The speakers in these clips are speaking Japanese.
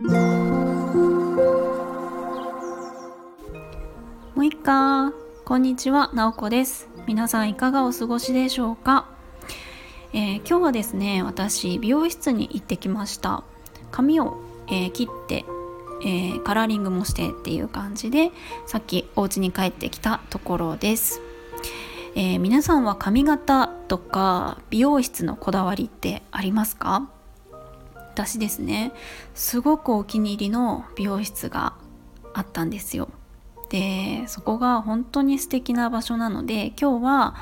もういっか。こんにちは。なおこです。皆さんいかがお過ごしでしょうか、えー、今日はですね私美容室に行ってきました。髪を、えー、切ってえー、カラーリングもしてっていう感じでさっきお家に帰ってきたところです、えー、皆さんは髪型とか美容室のこだわりってありますか？私ですねすごくお気に入りの美容室があったんですよでそこが本当に素敵な場所なので今日は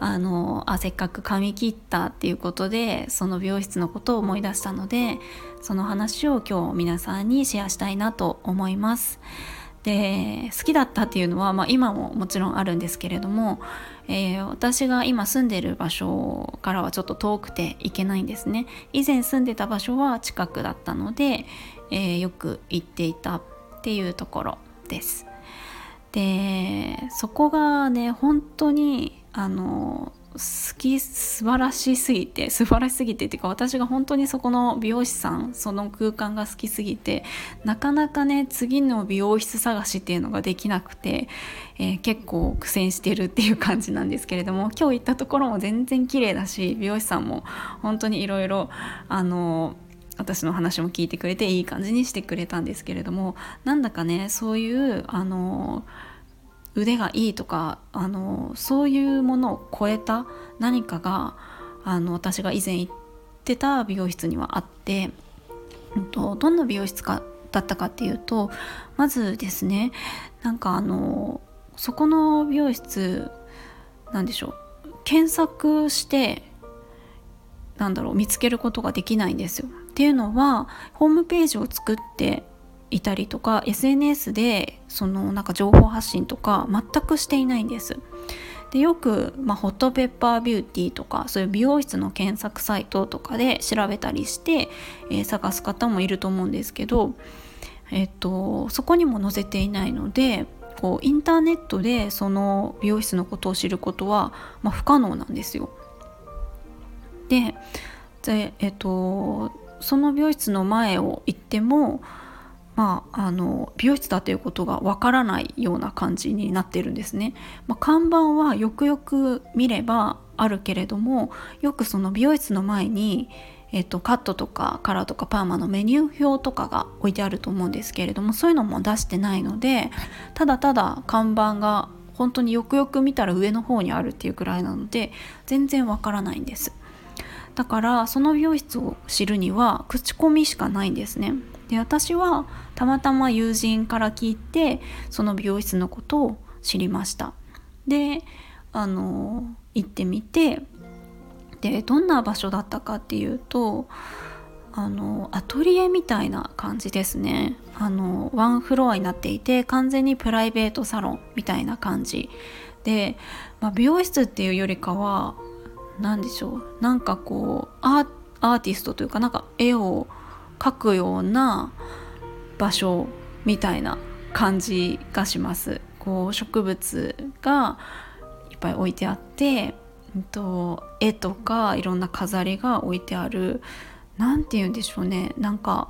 あのあせっかく髪切ったっていうことでその美容室のことを思い出したのでその話を今日皆さんにシェアしたいなと思います。で好きだったっていうのは、まあ、今ももちろんあるんですけれども、えー、私が今住んでる場所からはちょっと遠くて行けないんですね。以前住んでた場所は近くだったので、えー、よく行っていたっていうところです。でそこがね本当にあの好き素晴らしすぎて素晴らしすぎてっていうか私が本当にそこの美容師さんその空間が好きすぎてなかなかね次の美容室探しっていうのができなくて、えー、結構苦戦してるっていう感じなんですけれども今日行ったところも全然綺麗だし美容師さんも本当にいろいろあの私の話も聞いてくれていい感じにしてくれたんですけれどもなんだかねそういうあの腕がいいとかあのそういうものを超えた何かがあの私が以前行ってた美容室にはあって、うんと、どんな美容室かだったかっていうとまずですねなんかあのそこの美容室なんでしょう検索してなんだろう見つけることができないんですよ。っていうのはホームページを作っていたりとか SNS でそのなんか情報発信とか全くしていないんです。でよく、まあ、ホットペッパービューティーとかそういう美容室の検索サイトとかで調べたりして、えー、探す方もいると思うんですけど、えっと、そこにも載せていないのでこうインターネットでその美容室のことを知ることは、まあ、不可能なんですよ。でで、えっと、その美容室の前を行ってもまあ、あの美容室だということがわからないような感じになってるんですね。まあ、看板はよくよく見ればあるけれどもよくその美容室の前に、えっと、カットとかカラーとかパーマのメニュー表とかが置いてあると思うんですけれどもそういうのも出してないのでただただ看板が本当によくよく見たら上の方にあるっていうくらいなので全然わからないんです。だからその美容室を知るには口コミしかないんですね。で私はたまたま友人から聞いてその美容室のことを知りました。であの行ってみてでどんな場所だったかっていうとあのアトリエみたいな感じですね。あのワンフロアになっていて完全にプライベートサロンみたいな感じ。で、まあ、美容室っていうよりかは何でしょうなんかこうアーティストというかなんか絵を描くような場所みたいな感じがします。こう植物がいっぱい置いてあって、えっと、絵とかいろんな飾りが置いてある何て言うんでしょうねなんか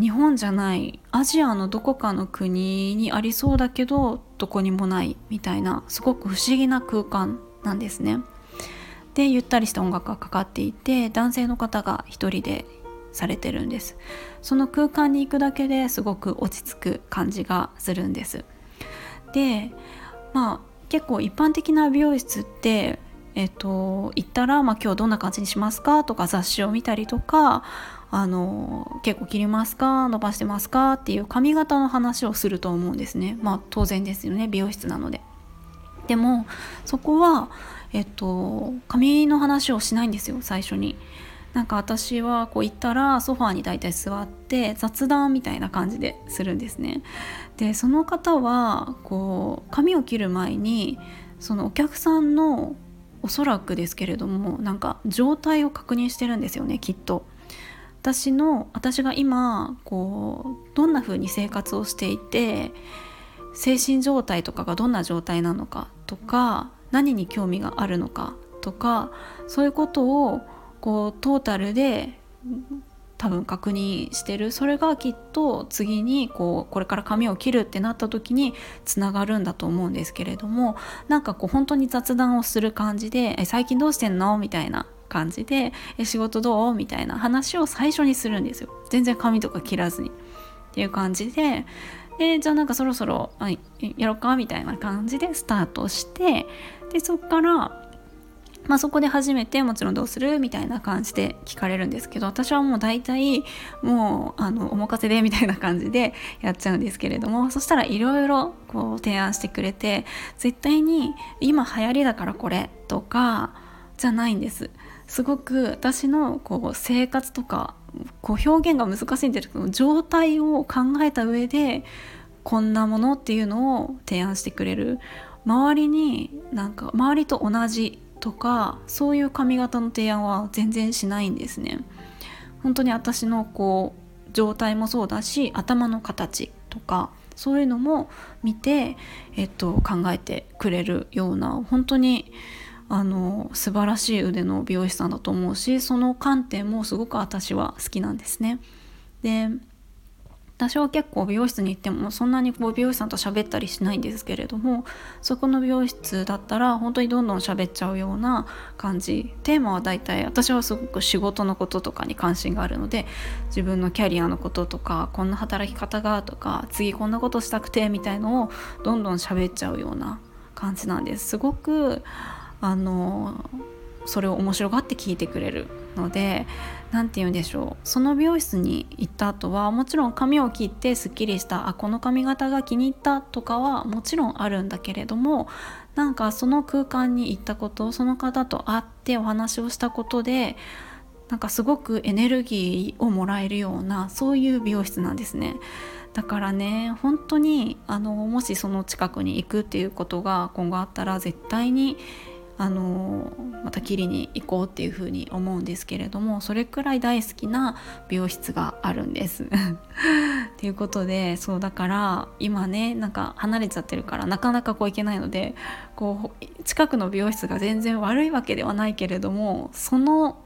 日本じゃないアジアのどこかの国にありそうだけどどこにもないみたいなすごく不思議な空間なんですね。でゆったりした音楽がかかっていて男性の方が一人でされてるんです。その空間に行くだけですごく落ち着く感じがするんです。でまあ結構一般的な美容室ってえっと行ったら、まあ、今日どんな感じにしますか？とか雑誌を見たりとかあの結構切りますか？伸ばしてますか？っていう髪型の話をすると思うんですね。まあ当然ですよね美容室なので。でもそこはえっと髪の話をしないんですよ最初になんか私はこう行ったらソファーに大体座って雑談みたいな感じでするんですね。でその方はこう髪を切る前にそのお客さんのおそらくですけれどもなんか状態を確認してるんですよねきっと。私の私が今こうどんな風に生活をしていて精神状態とかがどんな状態なのかとか何に興味があるのかとかそういうことをこうトータルで多分確認してるそれがきっと次にこうこれから髪を切るってなった時につながるんだと思うんですけれどもなんかこう本当に雑談をする感じで「え最近どうしてんの?」みたいな感じで「え仕事どう?」みたいな話を最初にするんですよ全然髪とか切らずに。っていう感じででじゃあなんかそろそろあやろうかみたいな感じでスタートしてでそっからまあ、そこで初めてもちろんどうするみたいな感じで聞かれるんですけど私はもう大体もうあのお任せでみたいな感じでやっちゃうんですけれどもそしたらいろいろこう提案してくれて絶対に今流行りだからこれとかじゃないんです。すごく私のこう生活とかこう表現が難しいんですけど状態を考えた上でこんなものっていうのを提案してくれる。周りになんか周りと同じとかそういう髪型の提案は全然しないんですね。本当に私のこう状態もそうだし頭の形とかそういうのも見て、えっと、考えてくれるような本当にあの素晴らしい腕の美容師さんだと思うしその観点もすごく私は好きなんですね。で私は結構美容室に行ってもそんなにこう美容師さんと喋ったりしないんですけれどもそこの美容室だったら本当にどんどん喋っちゃうような感じテーマは大体私はすごく仕事のこととかに関心があるので自分のキャリアのこととかこんな働き方がとか次こんなことしたくてみたいのをどんどん喋っちゃうような感じなんですすごくあのそれを面白がって聞いてくれるので何て言うんでしょうその美容室に行った後はもちろん髪を切ってすっきりしたあこの髪型が気に入ったとかはもちろんあるんだけれどもなんかその空間に行ったことその方と会ってお話をしたことでなんかすごくエネルギーをもらえるようなそういう美容室なんですね。だからね本当にあのもしその近くに行くっていうことが今後あったら絶対にあのまた切りに行こうっていうふうに思うんですけれどもそれくらい大好きな美容室があるんです。ということでそうだから今ねなんか離れちゃってるからなかなかこう行けないのでこう近くの美容室が全然悪いわけではないけれどもその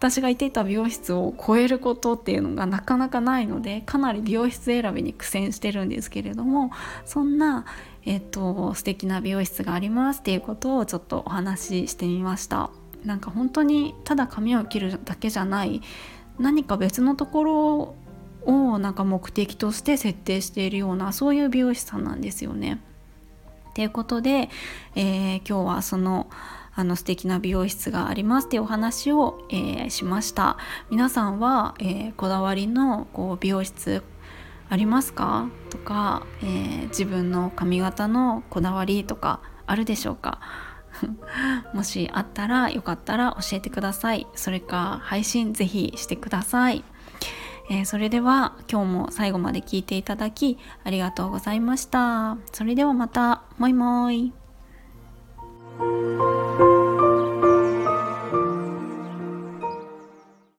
私がいていた美容室を超えることっていうのがなかなかないのでかなり美容室選びに苦戦してるんですけれどもそんな、えっと、素敵な美容室がありますっていうことをちょっとお話ししてみましたなんか本当にただ髪を切るだけじゃない何か別のところをなんか目的として設定しているようなそういう美容師さんなんですよね。ということで、えー、今日はそのあの素敵な美容室がありますっていうお話を、えー、しました。皆さんは、えー、こだわりのこう美容室ありますか？とか、えー、自分の髪型のこだわりとかあるでしょうか？もしあったらよかったら教えてください。それか配信ぜひしてください、えー、それでは今日も最後まで聞いていただきありがとうございました。それではまた。もいもい。